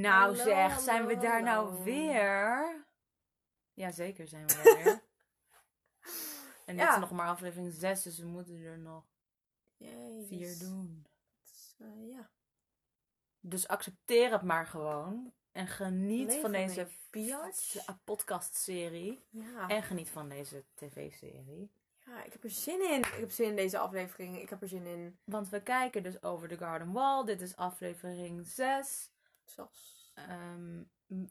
Nou Hallo, zeg, zijn we hallo, daar nou weer? Jazeker zijn we daar weer. En dit Ja. is nog maar aflevering 6, dus we moeten er nog Jee, vier doen. is, eh, ja. Dus accepteer het maar gewoon. En geniet van deze podcast-serie. Ja. En geniet van deze tv-serie. ja, ik heb er zin in. Ik heb zin in deze aflevering. Ik heb er zin in. Want we kijken dus over The Garden Wall. Dit is aflevering 6. Sas. Ehm,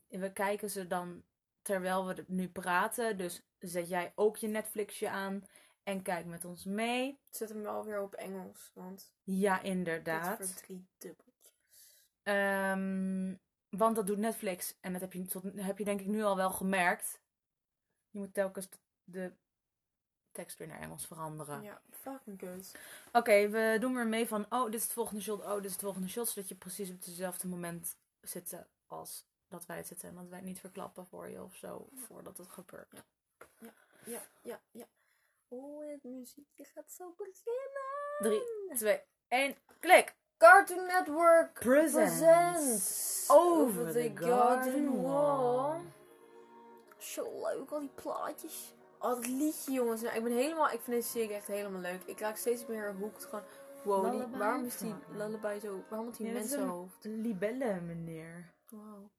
we kijken ze dan terwijl we nu praten. Dus zet jij ook je Netflixje aan en kijk met ons mee. Zet hem wel weer op Engels, want Ja, inderdaad. voor drie dubbeltjes. Ehm, want dat doet Netflix. En dat heb je, tot, heb je denk ik nu al wel gemerkt. Je moet telkens de tekst weer naar Engels veranderen. Ja, fucking kut. Oké, we doen weer mee van... Oh, dit is het volgende shot. Oh, dit is het volgende shot. Zodat je precies op hetzelfde moment zit als dat wij het zitten. En dat wij het niet verklappen voor je of zo. Voordat het gebeurt. Ja, ja, ja. Oh, het muziekje gaat zo beginnen. 3, 2, 1, klik! Cartoon Network Presents presents Over the Garden Wall. Zo leuk, al die plaatjes. Oh, dat liedje, jongens. Nou, ik ben helemaal... Ik vind deze serie echt helemaal leuk. Ik raak steeds meer hoekt gewoon... Wow, die- waarom is die lullaby zo... Waarom had die Ja, dat is een- mensenhoofd? Libelle, meneer. Wauw.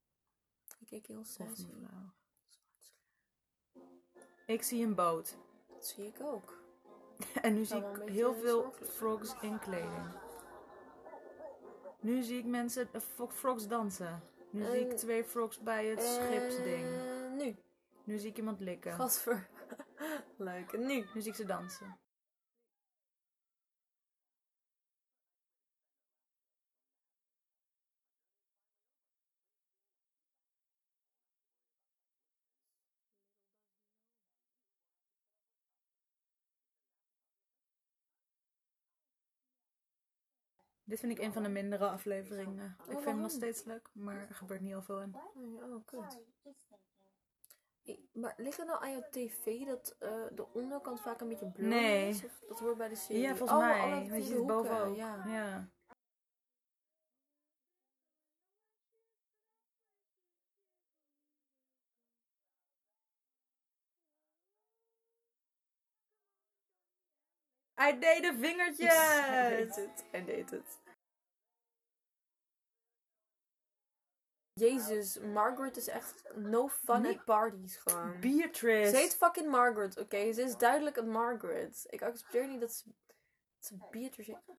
Ik keek heel mevrouw. Ik zie een boot. Dat zie ik ook. En nu zie ik heel veel frogs in kleding. Nu zie ik mensen fro- frogs dansen. Nu zie ik twee frogs bij het schipsding. Eh, nu. Nu zie ik iemand likken. Gasver. leuk. En nu. Nu zie ik ze dansen. Dit vind ik een van de mindere afleveringen. Ik vind hem nog steeds leuk, maar er gebeurt niet heel veel in. Oh, kut. Maar ligt het nou aan jouw tv dat eh, de onderkant vaak een beetje blurry Nee. is? Of dat hoort bij de serie? Ja, volgens Oh, mij. alle Want je vier ziet het hoeken, boven ook. Ja. ja. Hij deed de Hij deed vingertjes! het. Hij deed het. Jezus, Margaret is echt no fun Nee. at parties gewoon. Beatrice! Ze heet fucking Margaret, oké? Ze is duidelijk een Margaret. Ik accepteer niet dat ze, dat ze Beatrice heet.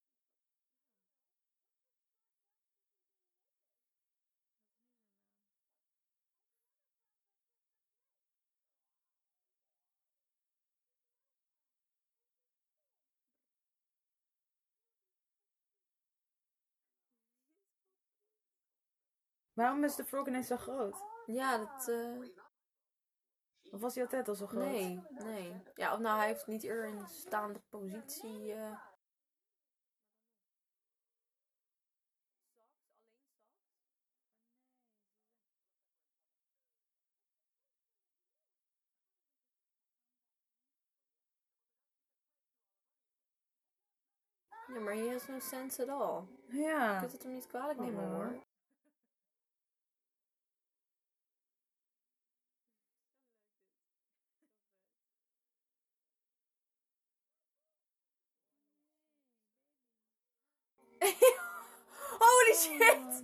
Waarom is de frog ineens zo groot? Ja, dat... eh, Of was hij altijd al zo groot? Nee, nee. Ja, of nou, hij heeft niet eerder een staande positie. eh. Ja, maar he has no sense at all. Je Ja. kunt het hem niet kwalijk Oh, nemen hoor. Holy shit!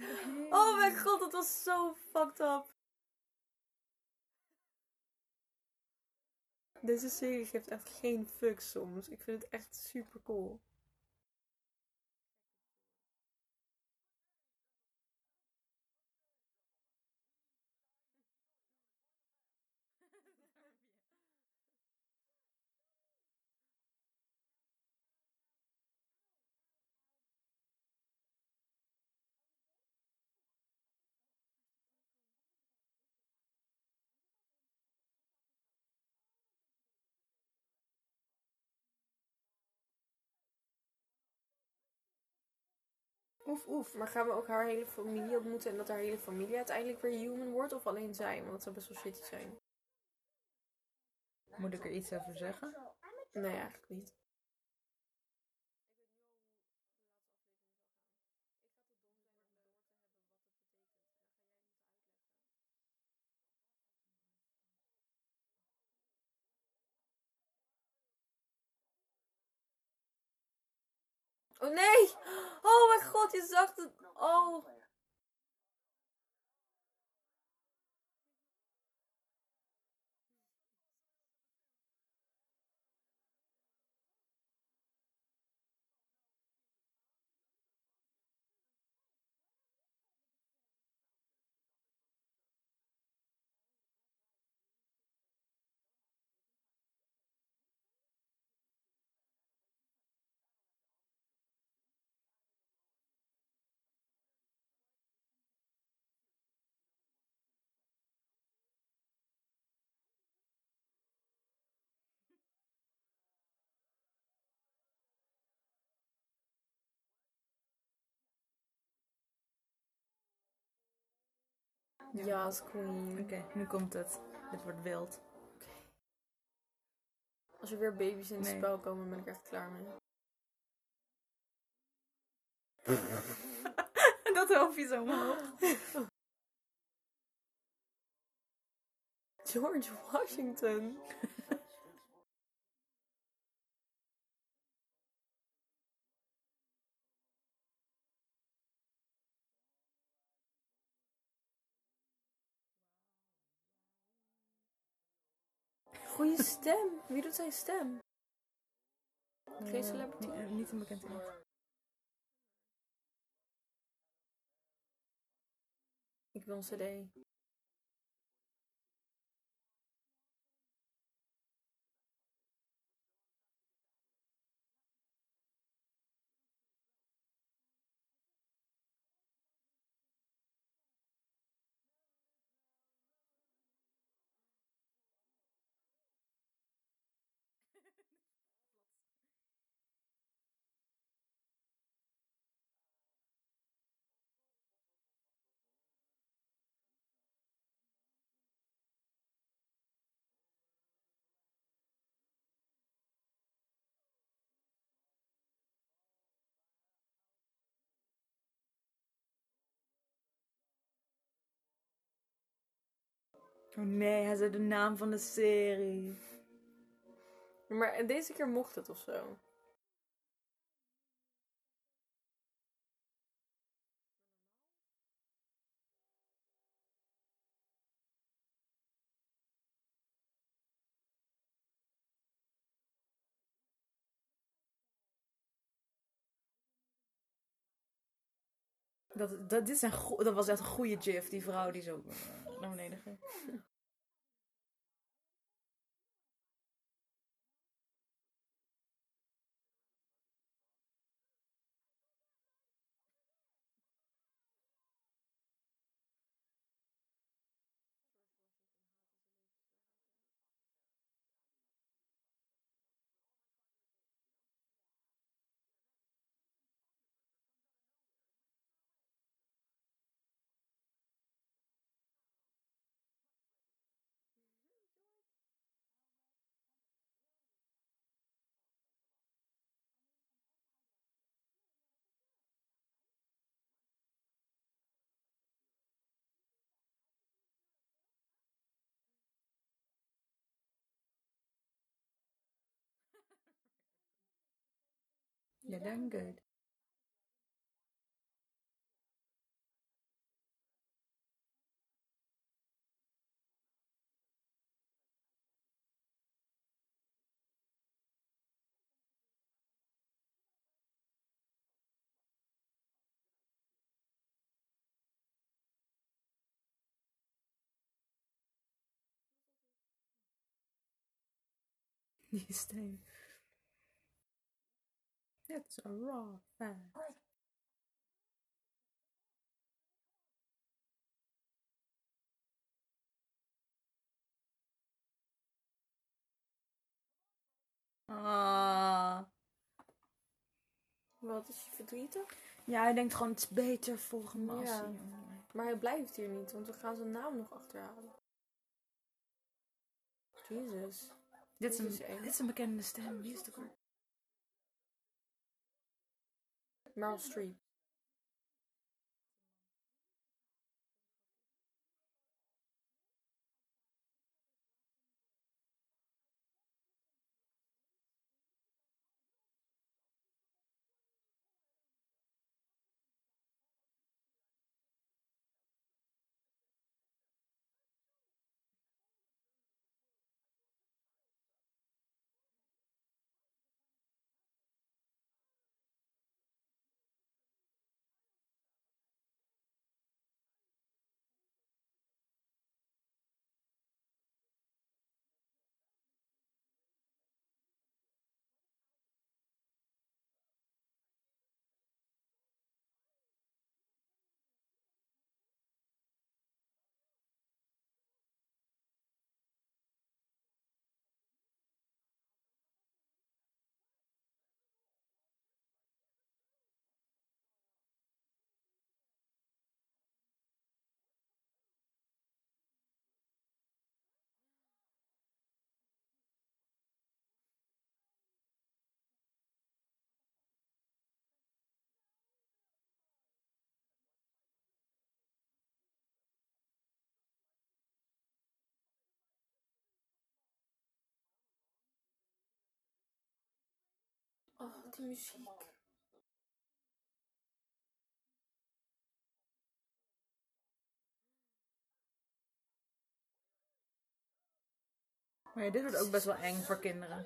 Oh mijn god, dat was zo fucked up. Deze serie geeft echt geen fuck soms. Ik vind het echt super cool. Oef, oef. Maar gaan we ook haar hele familie ontmoeten en dat haar hele familie uiteindelijk weer human wordt? Of alleen zij? Want dat zou best wel shitty zijn. Moet ik er iets over zeggen? Nee, eigenlijk niet. Oh nee! God, je zag het. Oh. Ja, queen. Oké, nu komt het. Dit wordt wild. Als er weer baby's in het Nee. spel komen, ben ik echt klaar mee. dat hoofdje zo omhoog. George Washington. Goeie stem. Wie doet zijn stem? Geen celebrity? Niet, eh, niet een bekend iemand. Ik wil een cd. Oh nee, hij zei de naam van de serie. Maar deze keer mocht het of zo. Dat, dat, dit zijn dat was echt een goede gif, die vrouw die zo naar beneden ging. Ja, dan good. Die steen. It's a raw fact. Ah. Wat is je verdrietig? Ja, hij denkt gewoon, het is beter mij. Ja. Maar hij blijft hier niet, want we gaan zijn naam nog achterhalen. Jezus. Dit is, een, eng. dit is een bekende stem. Wie is het ook alweer? Streep. Muziek. Maar dit wordt ook best wel eng voor kinderen.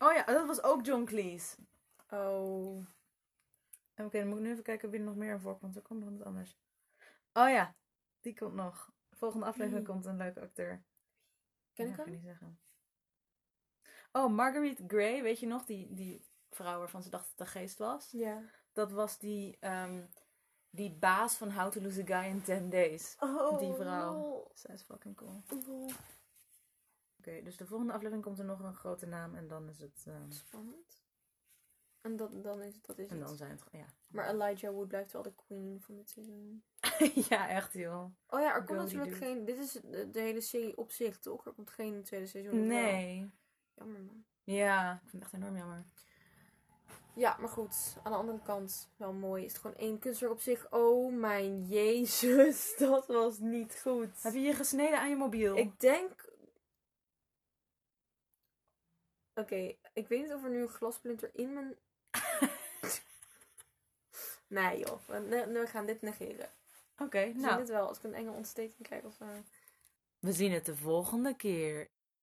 Oh ja, dat was ook John Cleese. Oh. Oké, dan moet ik nu even kijken wie er nog meer in voorkomt. Er komt nog wat anders. Oh ja, die komt nog. Volgende aflevering Wie? komt een leuke acteur. Ken ik hem? niet zeggen. Oh, Marguerite Gray, weet je nog? Die, die vrouw waarvan ze dacht dat het een geest was. Ja. Dat was die, ehm, die baas van How to Lose a Guy in 10 Days. Oh, Die vrouw. Zij is fucking cool. Lol. Oké, dus de volgende aflevering komt er nog een grote naam en dan is het... ehm, Spannend. En dat, dan is, dat is en dan het. zijn het... Ja. Maar Elijah Wood blijft wel de queen van dit seizoen. ja, echt joh. Oh ja, er komt natuurlijk dude. geen... Dit is de, de hele serie op zich, toch? Er komt geen tweede seizoen. wel? Nee. Jammer, man. Ja, ik vind het echt enorm jammer. Ja, maar goed. Aan de andere kant, wel mooi. Is het gewoon één kunstwerk op zich. Oh mijn jezus, dat was niet goed. Heb je je gesneden aan je mobiel? Ik denk... Oké, ik weet niet of er nu een glassplinter in mijn... nee joh, we, we gaan dit negeren. Oké, We zien nou. dit wel als ik een enge ontsteking krijg of zo. We zien het de volgende keer.